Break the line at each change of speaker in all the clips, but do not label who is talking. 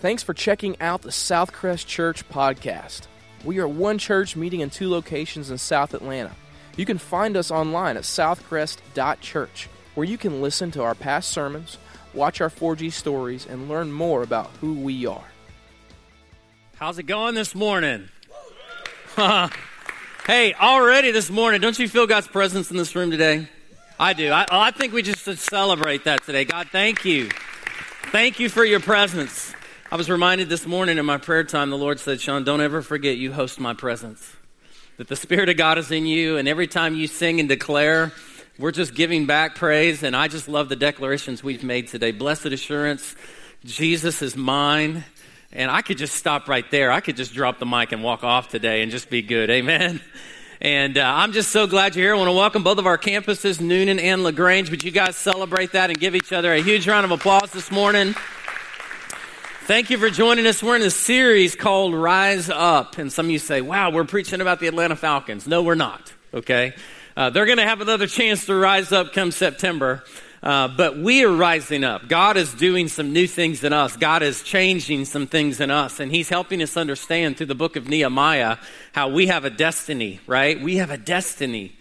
Thanks for checking out the Southcrest Church podcast. We are one church meeting in two locations in South Atlanta. You can find us online at southcrest.church, where you can listen to our past sermons, watch our 4G stories, and learn more about who we are.
How's it going this morning? hey, already this morning, don't you feel God's presence in this room today? I do. I, I think we just should celebrate that today. God, thank you. Thank you for your presence. I was reminded this morning in my prayer time, the Lord said, Sean, don't ever forget you host my presence. That the Spirit of God is in you, and every time you sing and declare, we're just giving back praise. And I just love the declarations we've made today. Blessed assurance, Jesus is mine. And I could just stop right there. I could just drop the mic and walk off today and just be good. Amen. And uh, I'm just so glad you're here. I want to welcome both of our campuses, Newnan and LaGrange. Would you guys celebrate that and give each other a huge round of applause this morning? Thank you for joining us. We're in a series called Rise Up. And some of you say, wow, we're preaching about the Atlanta Falcons. No, we're not. Okay. Uh, they're going to have another chance to rise up come September. Uh, but we are rising up. God is doing some new things in us. God is changing some things in us. And He's helping us understand through the book of Nehemiah how we have a destiny, right? We have a destiny.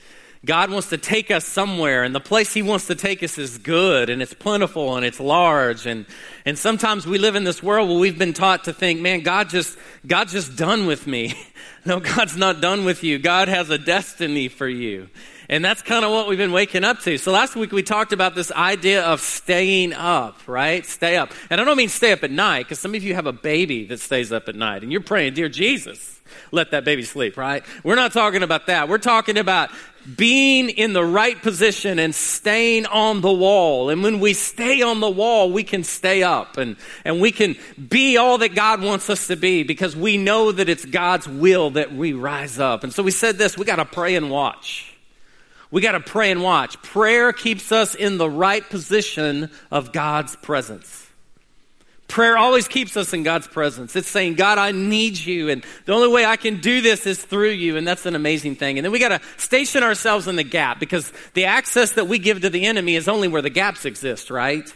God wants to take us somewhere, and the place He wants to take us is good, and it's plentiful, and it's large. And, and sometimes we live in this world where we've been taught to think, man, God just, God's just done with me. no, God's not done with you. God has a destiny for you. And that's kind of what we've been waking up to. So last week we talked about this idea of staying up, right? Stay up. And I don't mean stay up at night, because some of you have a baby that stays up at night, and you're praying, Dear Jesus, let that baby sleep, right? We're not talking about that. We're talking about being in the right position and staying on the wall. And when we stay on the wall, we can stay up and, and we can be all that God wants us to be because we know that it's God's will that we rise up. And so we said this, we got to pray and watch. We got to pray and watch. Prayer keeps us in the right position of God's presence. Prayer always keeps us in God's presence. It's saying, God, I need you. And the only way I can do this is through you. And that's an amazing thing. And then we got to station ourselves in the gap because the access that we give to the enemy is only where the gaps exist, right?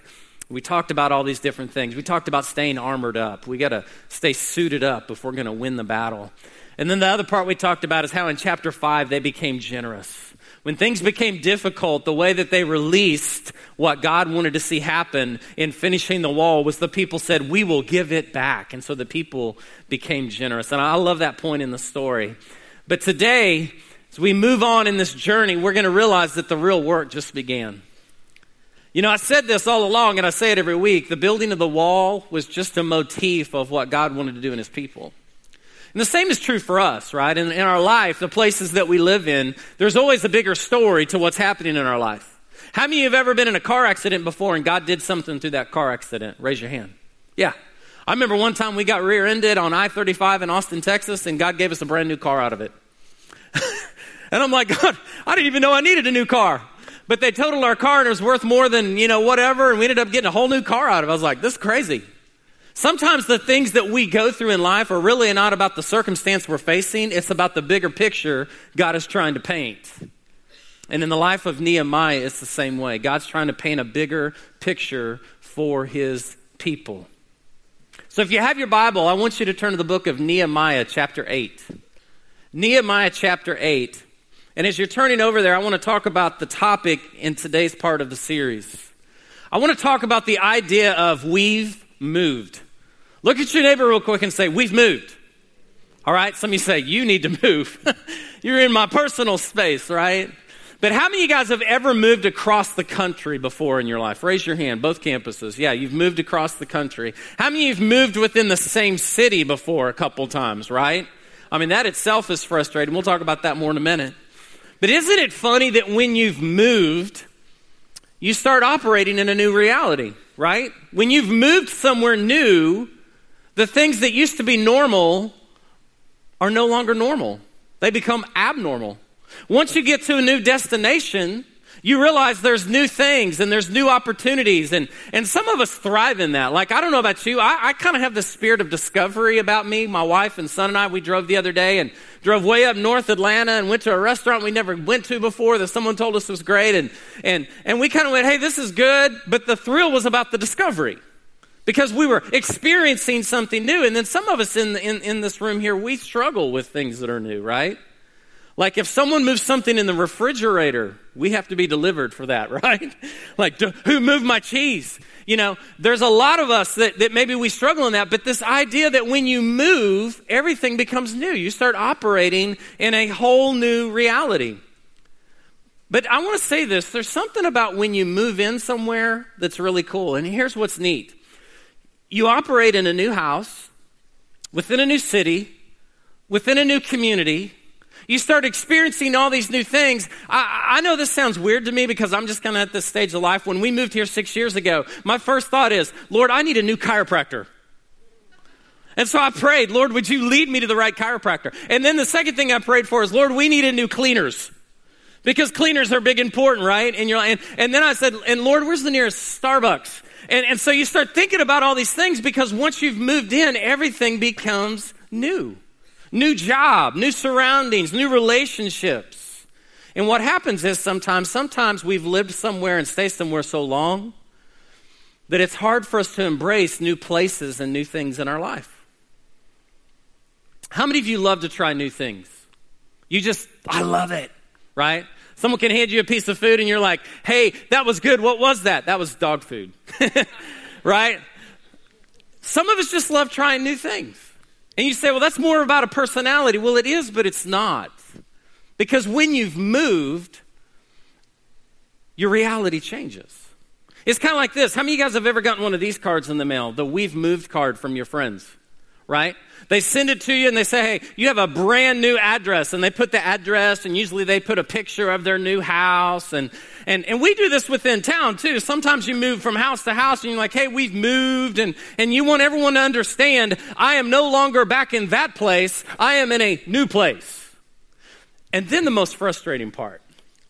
We talked about all these different things. We talked about staying armored up. We got to stay suited up if we're going to win the battle. And then the other part we talked about is how in chapter 5 they became generous. When things became difficult, the way that they released what God wanted to see happen in finishing the wall was the people said, We will give it back. And so the people became generous. And I love that point in the story. But today, as we move on in this journey, we're going to realize that the real work just began. You know, I said this all along, and I say it every week. The building of the wall was just a motif of what God wanted to do in his people. And the same is true for us, right? In, in our life, the places that we live in, there's always a bigger story to what's happening in our life. How many of you have ever been in a car accident before and God did something through that car accident? Raise your hand. Yeah. I remember one time we got rear ended on I 35 in Austin, Texas, and God gave us a brand new car out of it. and I'm like, God, I didn't even know I needed a new car. But they totaled our car and it was worth more than, you know, whatever, and we ended up getting a whole new car out of it. I was like, this is crazy. Sometimes the things that we go through in life are really not about the circumstance we're facing, it's about the bigger picture God is trying to paint. And in the life of Nehemiah, it's the same way. God's trying to paint a bigger picture for his people. So if you have your Bible, I want you to turn to the book of Nehemiah, chapter 8. Nehemiah, chapter 8. And as you're turning over there, I want to talk about the topic in today's part of the series. I want to talk about the idea of we've moved. Look at your neighbor real quick and say, We've moved. All right? Some of you say, You need to move. You're in my personal space, right? But how many of you guys have ever moved across the country before in your life? Raise your hand, both campuses. Yeah, you've moved across the country. How many of you have moved within the same city before a couple times, right? I mean, that itself is frustrating. We'll talk about that more in a minute. But isn't it funny that when you've moved, you start operating in a new reality? right? When you've moved somewhere new, the things that used to be normal are no longer normal. They become abnormal. Once you get to a new destination, you realize there's new things and there's new opportunities. And, and some of us thrive in that. Like i don't know about you. I, I kind of have the spirit of discovery about me. My wife and son and i we drove the other day and drove way up north atlanta and went to a restaurant we never went to before that someone told us was great. And, and, and we kind of went hey this is good. But the thrill was about the discovery because we were experiencing something new. And then some of us in, the, in, in this room here, we struggle with things that are new, right? Like if someone moves something in the refrigerator, we have to be delivered for that, right? like, who moved my cheese? You know, there's a lot of us that, that maybe we struggle in that, but this idea that when you move, everything becomes new. You start operating in a whole new reality. But I want to say this there's something about when you move in somewhere that's really cool. And here's what's neat you operate in a new house, within a new city, within a new community. You start experiencing all these new things. I, I know this sounds weird to me because I'm just kind of at this stage of life. When we moved here six years ago, my first thought is, Lord, I need a new chiropractor. And so I prayed, Lord, would you lead me to the right chiropractor? And then the second thing I prayed for is, Lord, we needed new cleaners. Because cleaners are big important, right? And you're and, and then I said, and Lord, where's the nearest Starbucks? And, and so you start thinking about all these things because once you've moved in, everything becomes new. New job, new surroundings, new relationships. And what happens is sometimes, sometimes we've lived somewhere and stayed somewhere so long that it's hard for us to embrace new places and new things in our life. How many of you love to try new things? You just, I love it right? Someone can hand you a piece of food and you're like, hey, that was good. What was that? That was dog food, right? Some of us just love trying new things. And you say, well, that's more about a personality. Well, it is, but it's not. Because when you've moved, your reality changes. It's kind of like this. How many of you guys have ever gotten one of these cards in the mail? The We've Moved card from your friends, right? They send it to you and they say, hey, you have a brand new address. And they put the address and usually they put a picture of their new house. And, and, and we do this within town too. Sometimes you move from house to house and you're like, hey, we've moved. And, and you want everyone to understand, I am no longer back in that place. I am in a new place. And then the most frustrating part.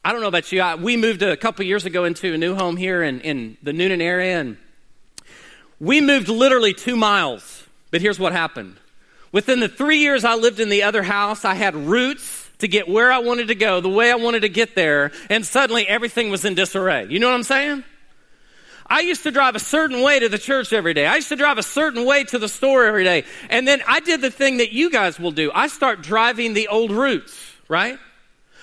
I don't know about you. I, we moved a couple years ago into a new home here in, in the Newnan area. And we moved literally two miles. But here's what happened Within the three years I lived in the other house, I had routes to get where I wanted to go, the way I wanted to get there, and suddenly everything was in disarray. You know what I'm saying? I used to drive a certain way to the church every day. I used to drive a certain way to the store every day. And then I did the thing that you guys will do. I start driving the old routes, right?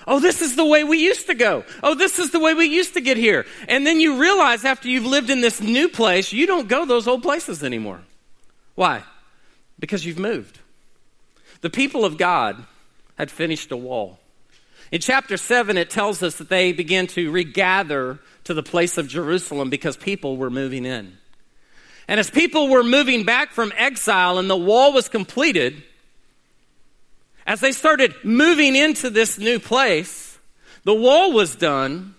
Oh, this is the way we used to go. Oh, this is the way we used to get here. And then you realize after you've lived in this new place, you don't go those old places anymore. Why? Because you've moved. The people of God had finished a wall. In chapter 7, it tells us that they began to regather to the place of Jerusalem because people were moving in. And as people were moving back from exile and the wall was completed, as they started moving into this new place, the wall was done,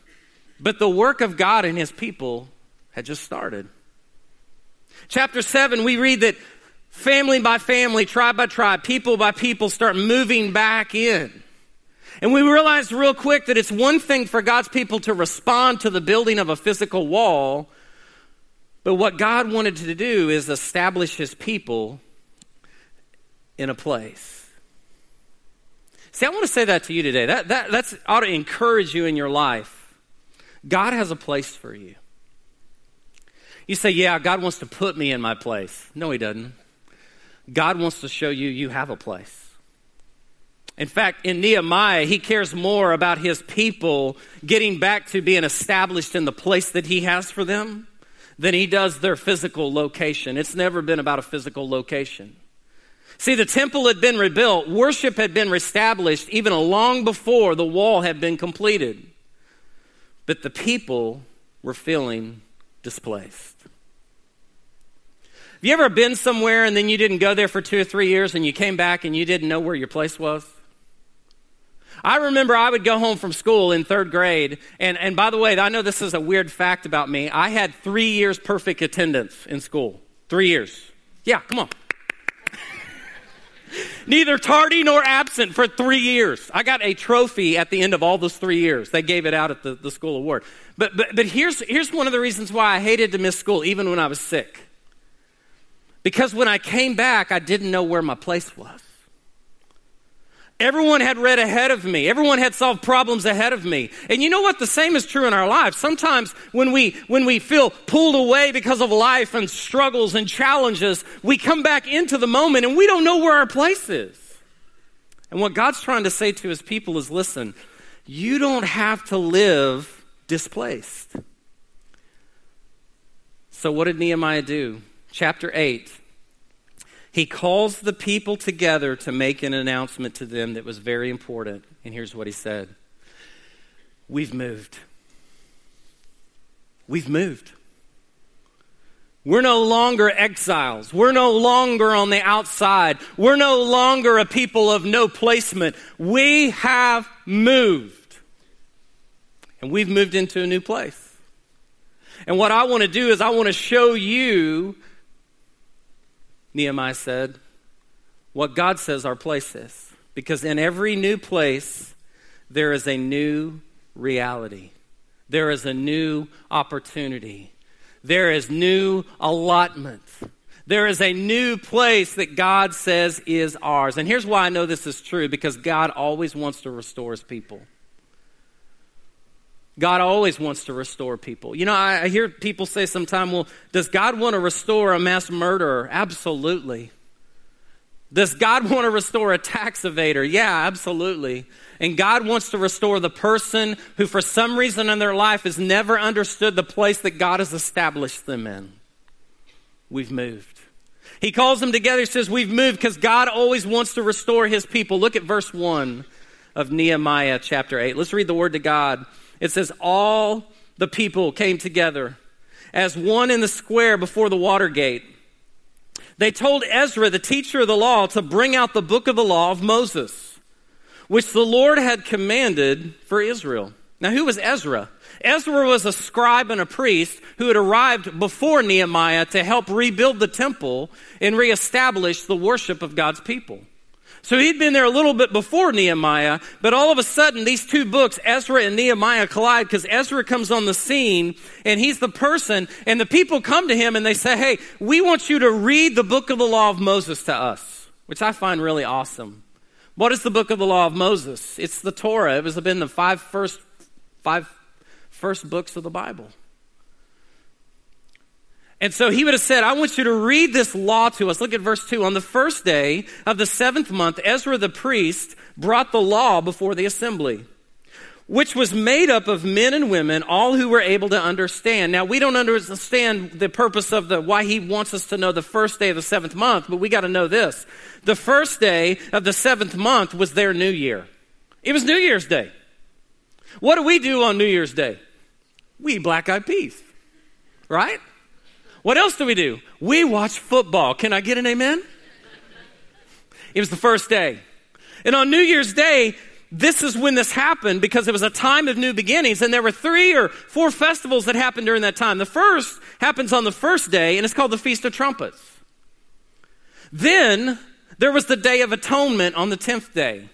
but the work of God and his people had just started. Chapter 7, we read that family by family, tribe by tribe, people by people start moving back in. And we realize real quick that it's one thing for God's people to respond to the building of a physical wall, but what God wanted to do is establish his people in a place. See, I want to say that to you today. That, that that's, ought to encourage you in your life. God has a place for you. You say, Yeah, God wants to put me in my place. No, He doesn't. God wants to show you you have a place. In fact, in Nehemiah, he cares more about his people getting back to being established in the place that he has for them than he does their physical location. It's never been about a physical location. See, the temple had been rebuilt, worship had been reestablished even long before the wall had been completed. But the people were feeling displaced. Have you ever been somewhere and then you didn't go there for two or three years and you came back and you didn't know where your place was? I remember I would go home from school in third grade, and, and by the way, I know this is a weird fact about me. I had three years perfect attendance in school. Three years. Yeah, come on. Neither tardy nor absent for three years. I got a trophy at the end of all those three years. They gave it out at the, the school award. But, but, but here's, here's one of the reasons why I hated to miss school, even when I was sick. Because when I came back, I didn't know where my place was. Everyone had read ahead of me. Everyone had solved problems ahead of me. And you know what? The same is true in our lives. Sometimes when we, when we feel pulled away because of life and struggles and challenges, we come back into the moment and we don't know where our place is. And what God's trying to say to his people is listen, you don't have to live displaced. So, what did Nehemiah do? Chapter 8 he calls the people together to make an announcement to them that was very important. And here's what he said We've moved. We've moved. We're no longer exiles. We're no longer on the outside. We're no longer a people of no placement. We have moved. And we've moved into a new place. And what I want to do is I want to show you Nehemiah said, what God says our place is. Because in every new place, there is a new reality, there is a new opportunity, there is new allotment. There is a new place that God says is ours. And here's why I know this is true because God always wants to restore his people. God always wants to restore people. You know, I, I hear people say sometimes, well, does God want to restore a mass murderer? Absolutely. Does God want to restore a tax evader? Yeah, absolutely. And God wants to restore the person who, for some reason in their life, has never understood the place that God has established them in. We've moved. He calls them together, he says, We've moved because God always wants to restore his people. Look at verse 1 of Nehemiah chapter 8. Let's read the word to God. It says, All the people came together as one in the square before the water gate. They told Ezra, the teacher of the law, to bring out the book of the law of Moses, which the Lord had commanded for Israel. Now, who was Ezra? Ezra was a scribe and a priest who had arrived before Nehemiah to help rebuild the temple and reestablish the worship of God's people. So he'd been there a little bit before Nehemiah, but all of a sudden these two books, Ezra and Nehemiah, collide because Ezra comes on the scene and he's the person, and the people come to him and they say, Hey, we want you to read the book of the law of Moses to us, which I find really awesome. What is the book of the law of Moses? It's the Torah. It was been the five first, five first books of the Bible. And so he would have said, I want you to read this law to us. Look at verse 2. On the first day of the seventh month, Ezra the priest brought the law before the assembly, which was made up of men and women, all who were able to understand. Now, we don't understand the purpose of the, why he wants us to know the first day of the seventh month, but we got to know this. The first day of the seventh month was their new year. It was New Year's Day. What do we do on New Year's Day? We black eyed peas, right? What else do we do? We watch football. Can I get an amen? It was the first day. And on New Year's Day, this is when this happened because it was a time of new beginnings. And there were three or four festivals that happened during that time. The first happens on the first day, and it's called the Feast of Trumpets. Then there was the Day of Atonement on the 10th day.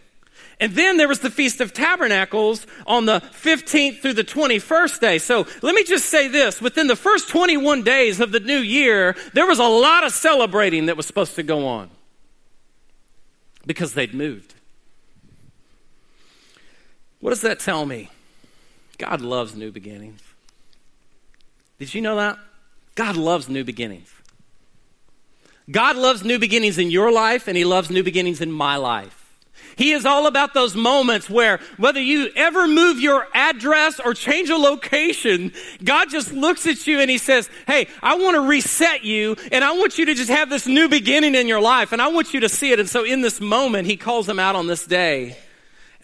And then there was the Feast of Tabernacles on the 15th through the 21st day. So let me just say this. Within the first 21 days of the new year, there was a lot of celebrating that was supposed to go on because they'd moved. What does that tell me? God loves new beginnings. Did you know that? God loves new beginnings. God loves new beginnings in your life, and He loves new beginnings in my life. He is all about those moments where whether you ever move your address or change a location, God just looks at you and he says, Hey, I want to reset you and I want you to just have this new beginning in your life and I want you to see it. And so in this moment, he calls them out on this day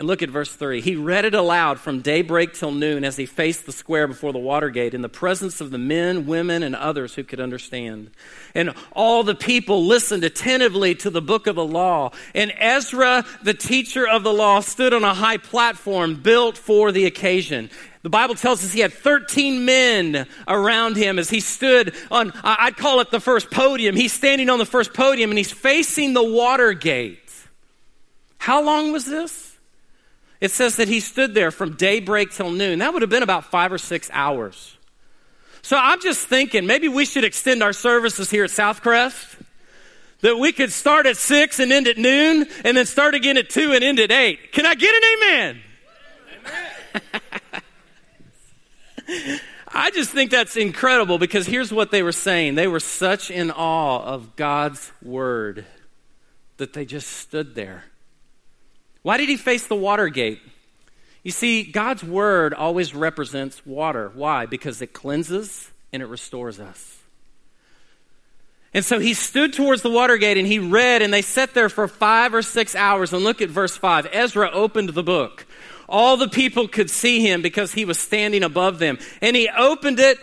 and look at verse 3. He read it aloud from daybreak till noon as he faced the square before the water gate in the presence of the men, women, and others who could understand. And all the people listened attentively to the book of the law. And Ezra, the teacher of the law, stood on a high platform built for the occasion. The Bible tells us he had 13 men around him as he stood on, I'd call it the first podium. He's standing on the first podium and he's facing the water gate. How long was this? It says that he stood there from daybreak till noon. That would have been about five or six hours. So I'm just thinking maybe we should extend our services here at Southcrest that we could start at six and end at noon, and then start again at two and end at eight. Can I get an amen? amen. I just think that's incredible because here's what they were saying. They were such in awe of God's word that they just stood there. Why did he face the water gate? You see, God's word always represents water. Why? Because it cleanses and it restores us. And so he stood towards the water gate and he read, and they sat there for five or six hours. And look at verse five. Ezra opened the book. All the people could see him because he was standing above them. And he opened it.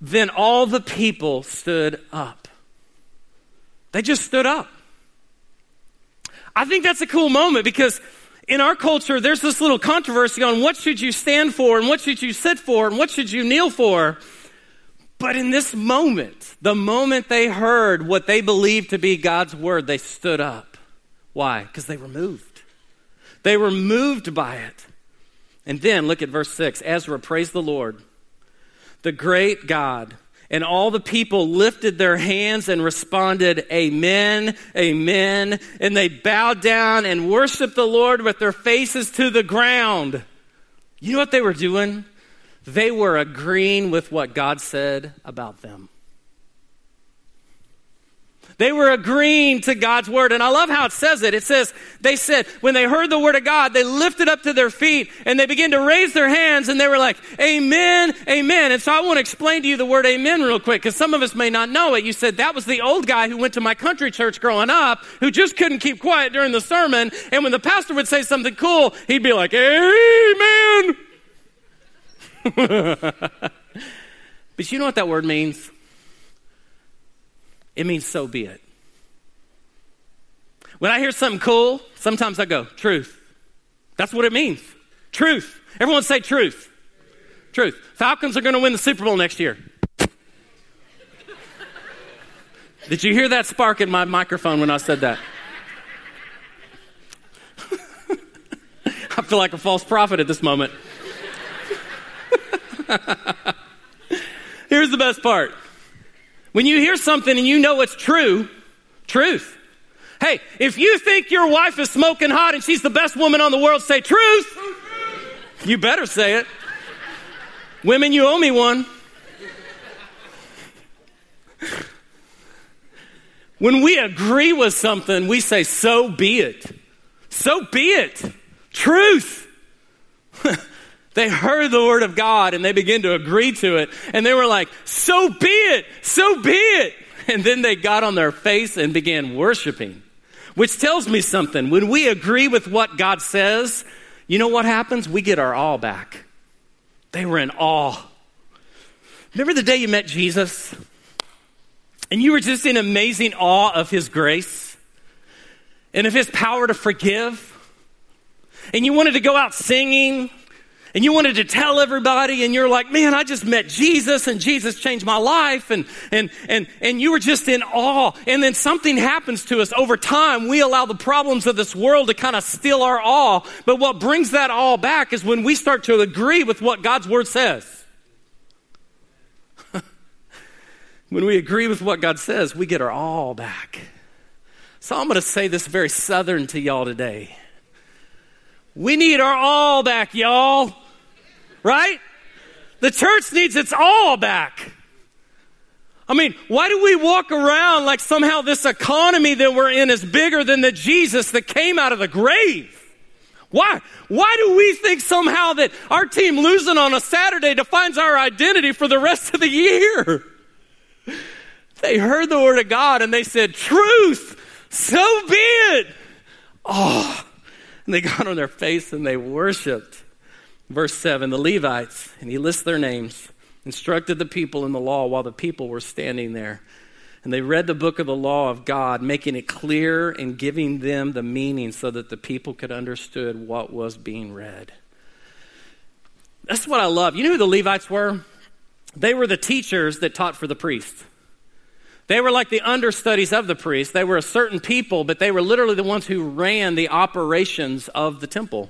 Then all the people stood up. They just stood up. I think that's a cool moment because in our culture, there's this little controversy on what should you stand for and what should you sit for and what should you kneel for. But in this moment, the moment they heard what they believed to be God's word, they stood up. Why? Because they were moved. They were moved by it. And then look at verse 6 Ezra praised the Lord, the great God and all the people lifted their hands and responded, Amen, Amen. And they bowed down and worshiped the Lord with their faces to the ground. You know what they were doing? They were agreeing with what God said about them. They were agreeing to God's word. And I love how it says it. It says, they said, when they heard the word of God, they lifted up to their feet and they began to raise their hands and they were like, Amen, Amen. And so I want to explain to you the word Amen real quick because some of us may not know it. You said, that was the old guy who went to my country church growing up who just couldn't keep quiet during the sermon. And when the pastor would say something cool, he'd be like, Amen. but you know what that word means? It means so be it. When I hear something cool, sometimes I go, truth. That's what it means. Truth. Everyone say truth. Truth. Falcons are going to win the Super Bowl next year. Did you hear that spark in my microphone when I said that? I feel like a false prophet at this moment. Here's the best part when you hear something and you know it's true, truth. Hey, if you think your wife is smoking hot and she's the best woman on the world, say truth. You better say it. Women, you owe me one. When we agree with something, we say, so be it. So be it. Truth. They heard the word of God and they began to agree to it. And they were like, so be it, so be it. And then they got on their face and began worshiping, which tells me something. When we agree with what God says, you know what happens? We get our all back. They were in awe. Remember the day you met Jesus? And you were just in amazing awe of his grace and of his power to forgive. And you wanted to go out singing and you wanted to tell everybody and you're like man i just met jesus and jesus changed my life and and and and you were just in awe. And then something happens to us over time. We allow the problems of this world to kind of steal our awe. But what brings that awe back is when we start to agree with what god's word says. When we agree with what god says we get our all back. So i'm going to say this very southern to y'all today we need our all back, y'all. Right? The church needs its all back. I mean, why do we walk around like somehow this economy that we're in is bigger than the Jesus that came out of the grave? Why? Why do we think somehow that our team losing on a Saturday defines our identity for the rest of the year? They heard the word of God and they said, Truth, so be it. Oh, and they got on their face and they worshiped. Verse 7 the Levites, and he lists their names, instructed the people in the law while the people were standing there. And they read the book of the law of God, making it clear and giving them the meaning so that the people could understand what was being read. That's what I love. You know who the Levites were? They were the teachers that taught for the priests. They were like the understudies of the priests. They were a certain people, but they were literally the ones who ran the operations of the temple.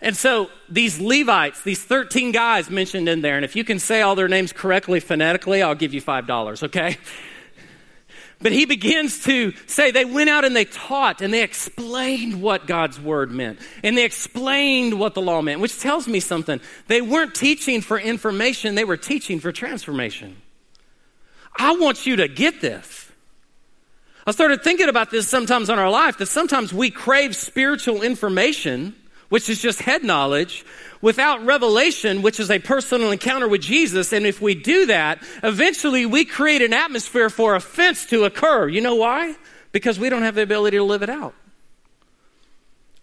And so these Levites, these 13 guys mentioned in there, and if you can say all their names correctly phonetically, I'll give you $5, okay? But he begins to say they went out and they taught and they explained what God's word meant and they explained what the law meant, which tells me something. They weren't teaching for information, they were teaching for transformation. I want you to get this. I started thinking about this sometimes in our life that sometimes we crave spiritual information, which is just head knowledge, without revelation, which is a personal encounter with Jesus. And if we do that, eventually we create an atmosphere for offense to occur. You know why? Because we don't have the ability to live it out.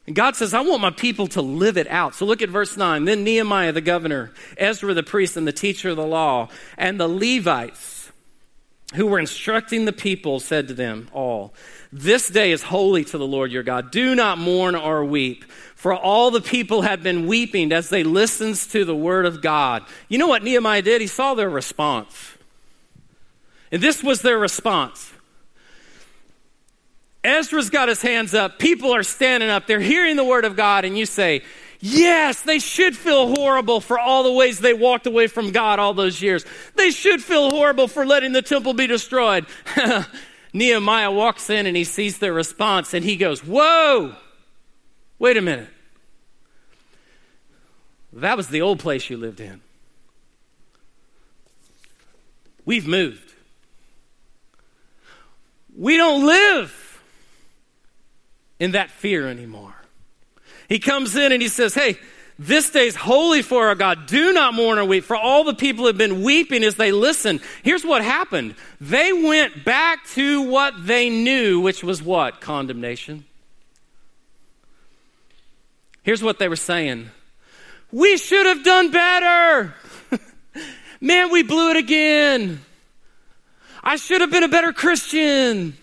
And God says, I want my people to live it out. So look at verse 9. Then Nehemiah the governor, Ezra the priest and the teacher of the law, and the Levites who were instructing the people said to them all, This day is holy to the Lord your God. Do not mourn or weep. For all the people had been weeping as they listened to the word of God. You know what Nehemiah did? He saw their response. And this was their response. Ezra's got his hands up. People are standing up. They're hearing the word of God. And you say, Yes, they should feel horrible for all the ways they walked away from God all those years. They should feel horrible for letting the temple be destroyed. Nehemiah walks in and he sees their response and he goes, Whoa! Wait a minute. That was the old place you lived in. We've moved. We don't live in that fear anymore. He comes in and he says, Hey, this day is holy for our God. Do not mourn or weep, for all the people have been weeping as they listen. Here's what happened they went back to what they knew, which was what? Condemnation. Here's what they were saying We should have done better. Man, we blew it again. I should have been a better Christian.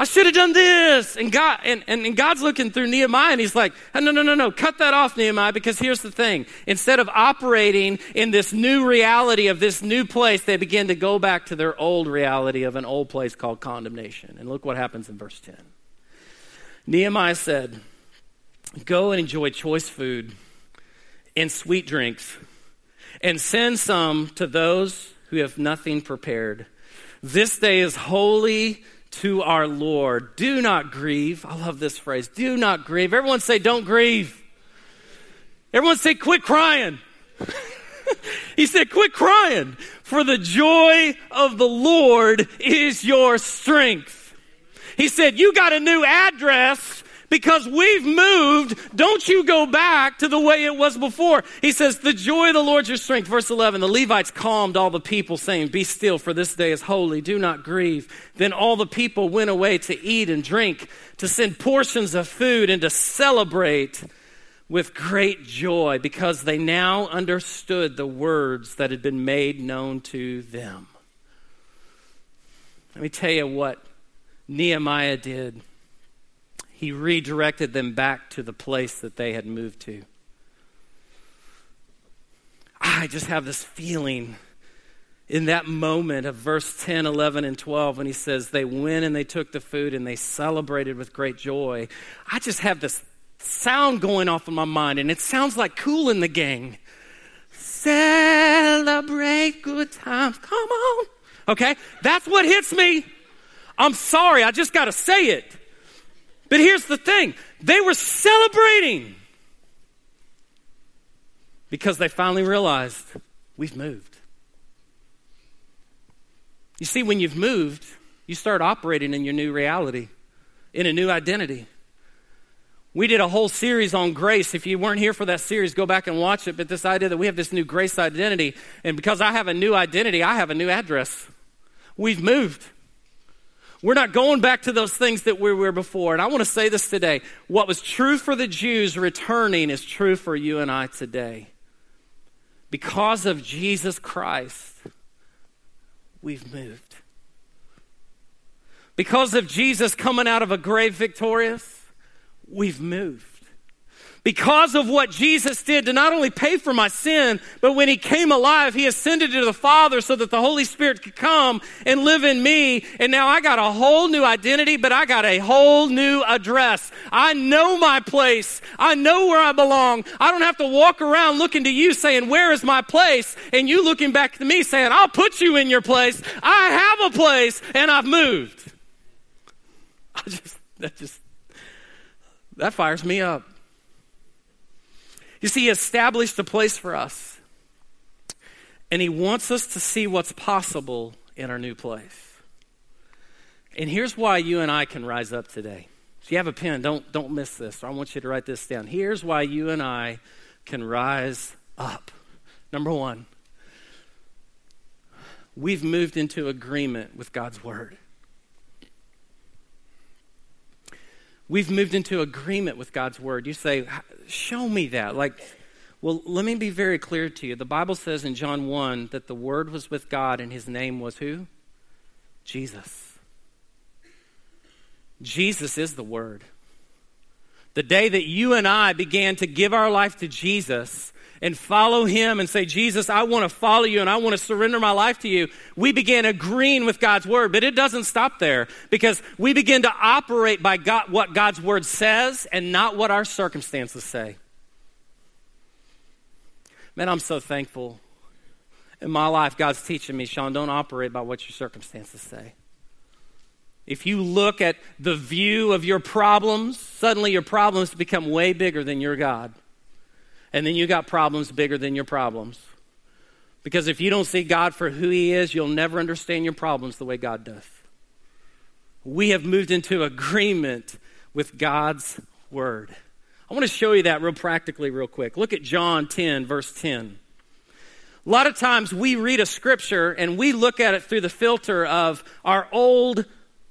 I should have done this. And God and, and, and, God's looking through Nehemiah and he's like, ah, no, no, no, no, cut that off, Nehemiah, because here's the thing. Instead of operating in this new reality of this new place, they begin to go back to their old reality of an old place called condemnation. And look what happens in verse 10. Nehemiah said, Go and enjoy choice food and sweet drinks, and send some to those who have nothing prepared. This day is holy to our Lord. Do not grieve. I love this phrase. Do not grieve. Everyone say, don't grieve. Everyone say, quit crying. he said, quit crying, for the joy of the Lord is your strength. He said, you got a new address because we've moved. Don't you go back to the way it was before. He says, The joy of the Lord your strength. Verse 11 The Levites calmed all the people, saying, Be still, for this day is holy. Do not grieve. Then all the people went away to eat and drink, to send portions of food, and to celebrate with great joy because they now understood the words that had been made known to them. Let me tell you what Nehemiah did he redirected them back to the place that they had moved to. I just have this feeling in that moment of verse 10, 11, and 12 when he says, They went and they took the food and they celebrated with great joy. I just have this sound going off in my mind, and it sounds like Kool & the Gang. Celebrate good times. Come on. Okay? That's what hits me. I'm sorry, I just got to say it. But here's the thing they were celebrating because they finally realized we've moved. You see, when you've moved, you start operating in your new reality, in a new identity. We did a whole series on grace. If you weren't here for that series, go back and watch it. But this idea that we have this new grace identity, and because I have a new identity, I have a new address. We've moved. We're not going back to those things that we were before. And I want to say this today. What was true for the Jews returning is true for you and I today. Because of Jesus Christ, we've moved. Because of Jesus coming out of a grave victorious, we've moved. Because of what Jesus did to not only pay for my sin, but when he came alive, he ascended to the Father so that the Holy Spirit could come and live in me. And now I got a whole new identity, but I got a whole new address. I know my place. I know where I belong. I don't have to walk around looking to you saying, Where is my place? And you looking back to me saying, I'll put you in your place. I have a place and I've moved. I just, that just, that fires me up. You see, He established a place for us. And He wants us to see what's possible in our new place. And here's why you and I can rise up today. If you have a pen, don't, don't miss this. I want you to write this down. Here's why you and I can rise up. Number one, we've moved into agreement with God's Word. We've moved into agreement with God's word. You say, Show me that. Like, well, let me be very clear to you. The Bible says in John 1 that the word was with God and his name was who? Jesus. Jesus is the word. The day that you and I began to give our life to Jesus, and follow him and say, Jesus, I want to follow you and I want to surrender my life to you, we begin agreeing with God's word. But it doesn't stop there because we begin to operate by God, what God's word says and not what our circumstances say. Man, I'm so thankful. In my life, God's teaching me, Sean, don't operate by what your circumstances say. If you look at the view of your problems, suddenly your problems become way bigger than your God. And then you got problems bigger than your problems. Because if you don't see God for who He is, you'll never understand your problems the way God does. We have moved into agreement with God's Word. I want to show you that real practically, real quick. Look at John 10, verse 10. A lot of times we read a scripture and we look at it through the filter of our old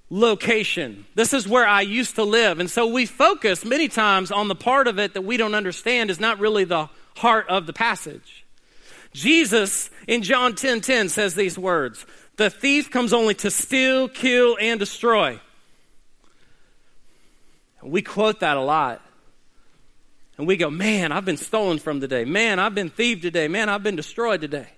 location. This is where I used to live. And so we focus many times on the part of it that we don't understand is not really the heart of the passage. Jesus in John 10:10 10, 10 says these words, "The thief comes only to steal, kill and destroy." We quote that a lot. And we go, "Man, I've been stolen from today. Man, I've been thieved today. Man, I've been destroyed today."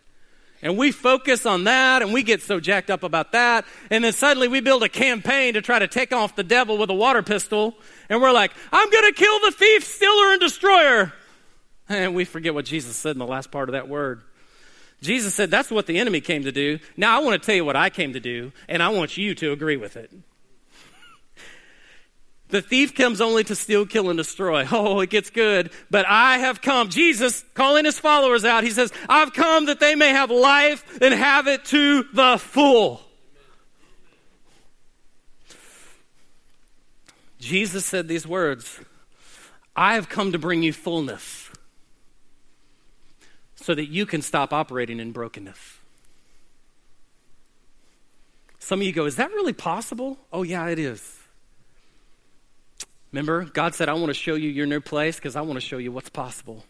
And we focus on that and we get so jacked up about that. And then suddenly we build a campaign to try to take off the devil with a water pistol. And we're like, I'm going to kill the thief, stealer, and destroyer. And we forget what Jesus said in the last part of that word. Jesus said, That's what the enemy came to do. Now I want to tell you what I came to do, and I want you to agree with it. The thief comes only to steal, kill, and destroy. Oh, it gets good. But I have come. Jesus calling his followers out. He says, I've come that they may have life and have it to the full. Jesus said these words I have come to bring you fullness so that you can stop operating in brokenness. Some of you go, Is that really possible? Oh, yeah, it is. Remember, God said, I want to show you your new place because I want to show you what's possible.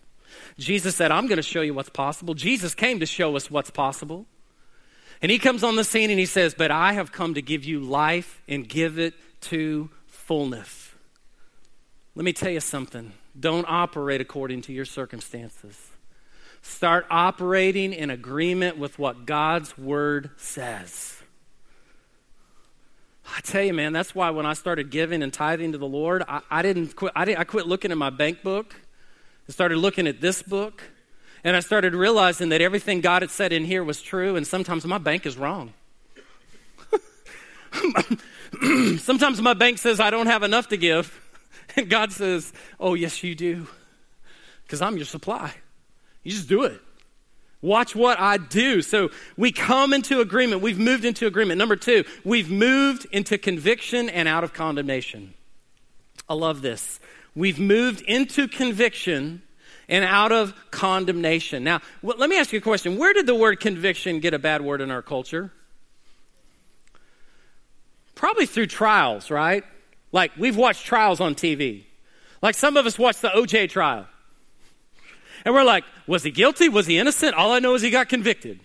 Jesus said, I'm going to show you what's possible. Jesus came to show us what's possible. And he comes on the scene and he says, But I have come to give you life and give it to fullness. Let me tell you something. Don't operate according to your circumstances. Start operating in agreement with what God's word says. I tell you, man, that's why when I started giving and tithing to the Lord, I, I didn't quit. I, didn't, I quit looking at my bank book. I started looking at this book, and I started realizing that everything God had said in here was true, and sometimes my bank is wrong. sometimes my bank says I don't have enough to give, and God says, Oh, yes, you do, because I'm your supply. You just do it. Watch what I do. So we come into agreement. We've moved into agreement. Number two, we've moved into conviction and out of condemnation. I love this. We've moved into conviction and out of condemnation. Now, let me ask you a question. Where did the word conviction get a bad word in our culture? Probably through trials, right? Like we've watched trials on TV. Like some of us watched the OJ trial. And we're like, was he guilty? Was he innocent? All I know is he got convicted.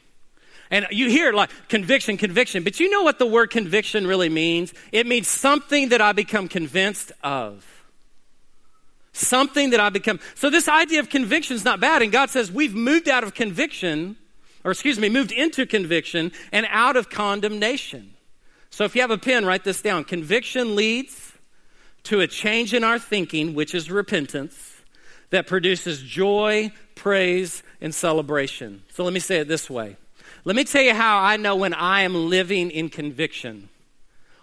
And you hear like conviction, conviction, but you know what the word conviction really means? It means something that I become convinced of. Something that I become. So this idea of conviction is not bad. And God says we've moved out of conviction, or excuse me, moved into conviction and out of condemnation. So if you have a pen, write this down. Conviction leads to a change in our thinking, which is repentance, that produces joy, praise, and celebration. So let me say it this way. Let me tell you how I know when I am living in conviction.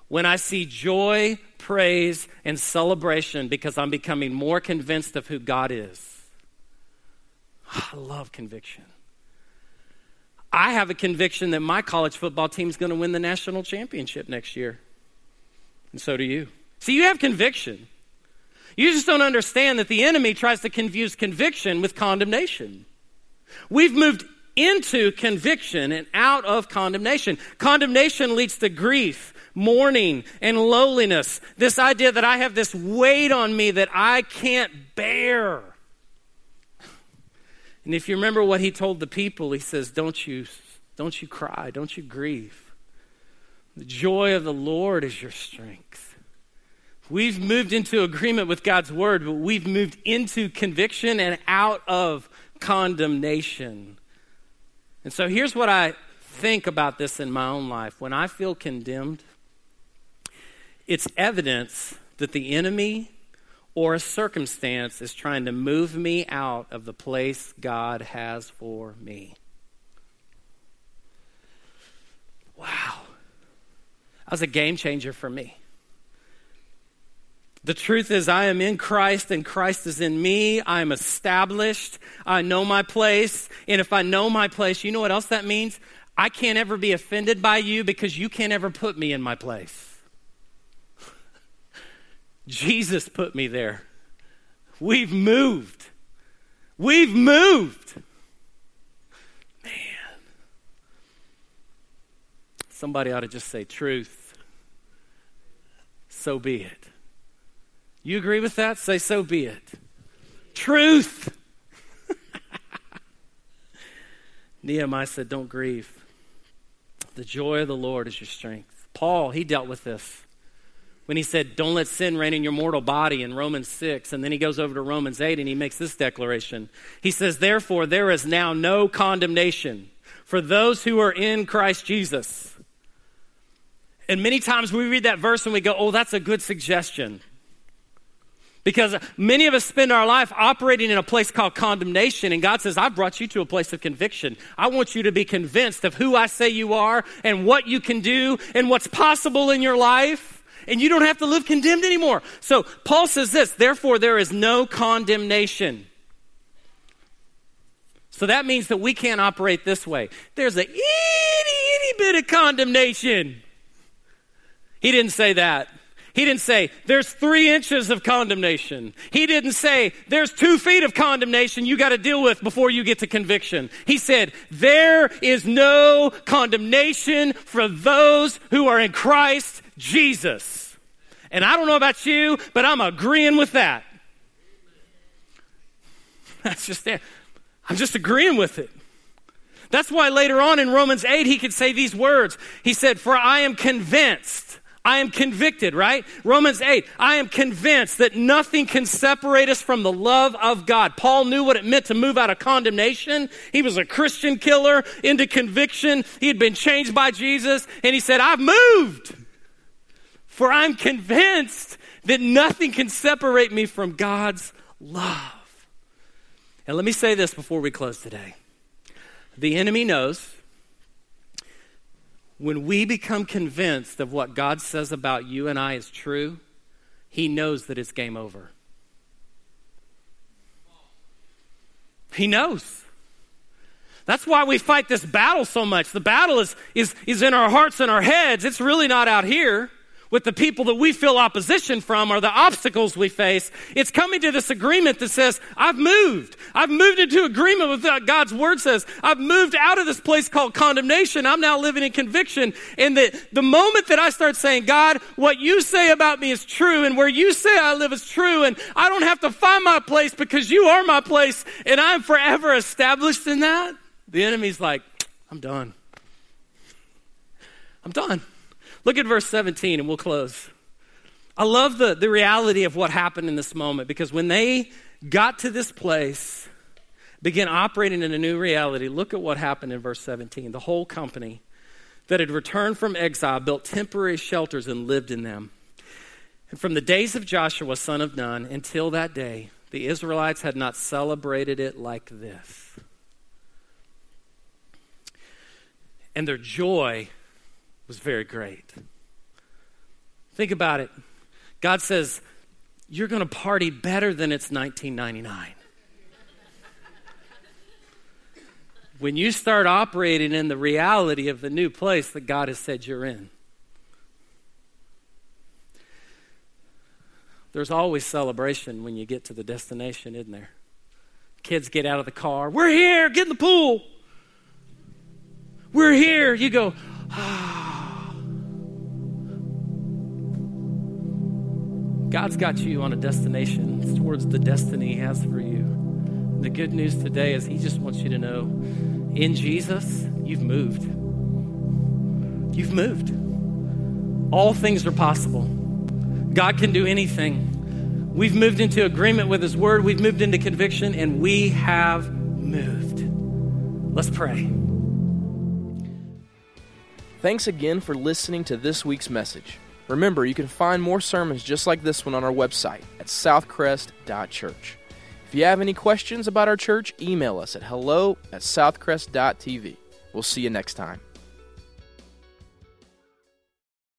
When I see joy, praise, and celebration because I'm becoming more convinced of who God is. Ah, I love conviction. I have a conviction that my college football team is going to win the national championship next year. And so do you. See, you have conviction. You just don't understand that the enemy tries to confuse conviction with condemnation. We've moved into conviction and out of condemnation. Condemnation leads to grief, mourning, and lowliness. This idea that I have this weight on me that I can't bear. And if you remember what he told the people, he says, Don't you, don't you cry, don't you grieve. The joy of the Lord is your strength. We've moved into agreement with God's word, but we've moved into conviction and out of condemnation. And so here's what I think about this in my own life. When I feel condemned, it's evidence that the enemy or a circumstance is trying to move me out of the place God has for me. Wow. That was a game changer for me. The truth is, I am in Christ and Christ is in me. I am established. I know my place. And if I know my place, you know what else that means? I can't ever be offended by you because you can't ever put me in my place. Jesus put me there. We've moved. We've moved. Man. Somebody ought to just say, truth. So be it. You agree with that? Say, so be it. Truth. Nehemiah said, don't grieve. The joy of the Lord is your strength. Paul, he dealt with this when he said, Don't let sin reign in your mortal body in Romans 6. And then he goes over to Romans 8 and he makes this declaration. He says, Therefore, there is now no condemnation for those who are in Christ Jesus. And many times we read that verse and we go, Oh, that's a good suggestion. Because many of us spend our life operating in a place called condemnation, and God says, I've brought you to a place of conviction. I want you to be convinced of who I say you are and what you can do and what's possible in your life and you don't have to live condemned anymore. So Paul says this, therefore there is no condemnation. So that means that we can't operate this way. There's a itty, itty bit of condemnation. He didn't say that. He didn't say, there's three inches of condemnation. He didn't say, there's two feet of condemnation you got to deal with before you get to conviction. He said, there is no condemnation for those who are in Christ Jesus. And I don't know about you, but I'm agreeing with that. That's just it. I'm just agreeing with it. That's why later on in Romans 8, he could say these words. He said, For I am convinced, I am convicted, right? Romans 8, I am convinced that nothing can separate us from the love of God. Paul knew what it meant to move out of condemnation. He was a Christian killer into conviction. He had been changed by Jesus, and he said, I've moved. For I'm convinced that nothing can separate me from God's love. And let me say this before we close today. The enemy knows when we become convinced of what God says about you and I is true, he knows that it's game over. He knows. That's why we fight this battle so much. The battle is, is, is in our hearts and our heads. It's really not out here with the people that we feel opposition from or the obstacles we face. It's coming to this agreement that says, I've moved. I've moved into agreement with what God's word says. I've moved out of this place called condemnation. I'm now living in conviction. And the, the moment that I start saying, God, what you say about me is true and where you say I live is true and I don't have to find my place because you are my place and I'm forever established in that, the enemy's like, I'm done. I'm done. Look at verse 17 and we'll close. I love the, the reality of what happened in this moment because when they got to this place, began operating in a new reality, look at what happened in verse 17. The whole company that had returned from exile built temporary shelters and lived in them. And from the days of Joshua, son of Nun, until that day, the Israelites had not celebrated it like this. And their joy was very great. Think about it. God says, You're going to party better than it's 1999. when you start operating in the reality of the new place that God has said you're in. There's always celebration when you get to the destination, isn't there? Kids get out of the car. We're here. Get in the pool. We're here. You go, ah. God's got you on a destination. It's towards the destiny He has for you. The good news today is He just wants you to know in Jesus, you've moved. You've moved. All things are possible. God can do anything. We've moved into agreement with His Word, we've moved into conviction, and we have moved. Let's pray.
Thanks again for listening to this week's message. Remember, you can find more sermons just like this one on our website at southcrest.church. If you have any questions about our church, email us at hello at southcrest.tv. We'll see you next time.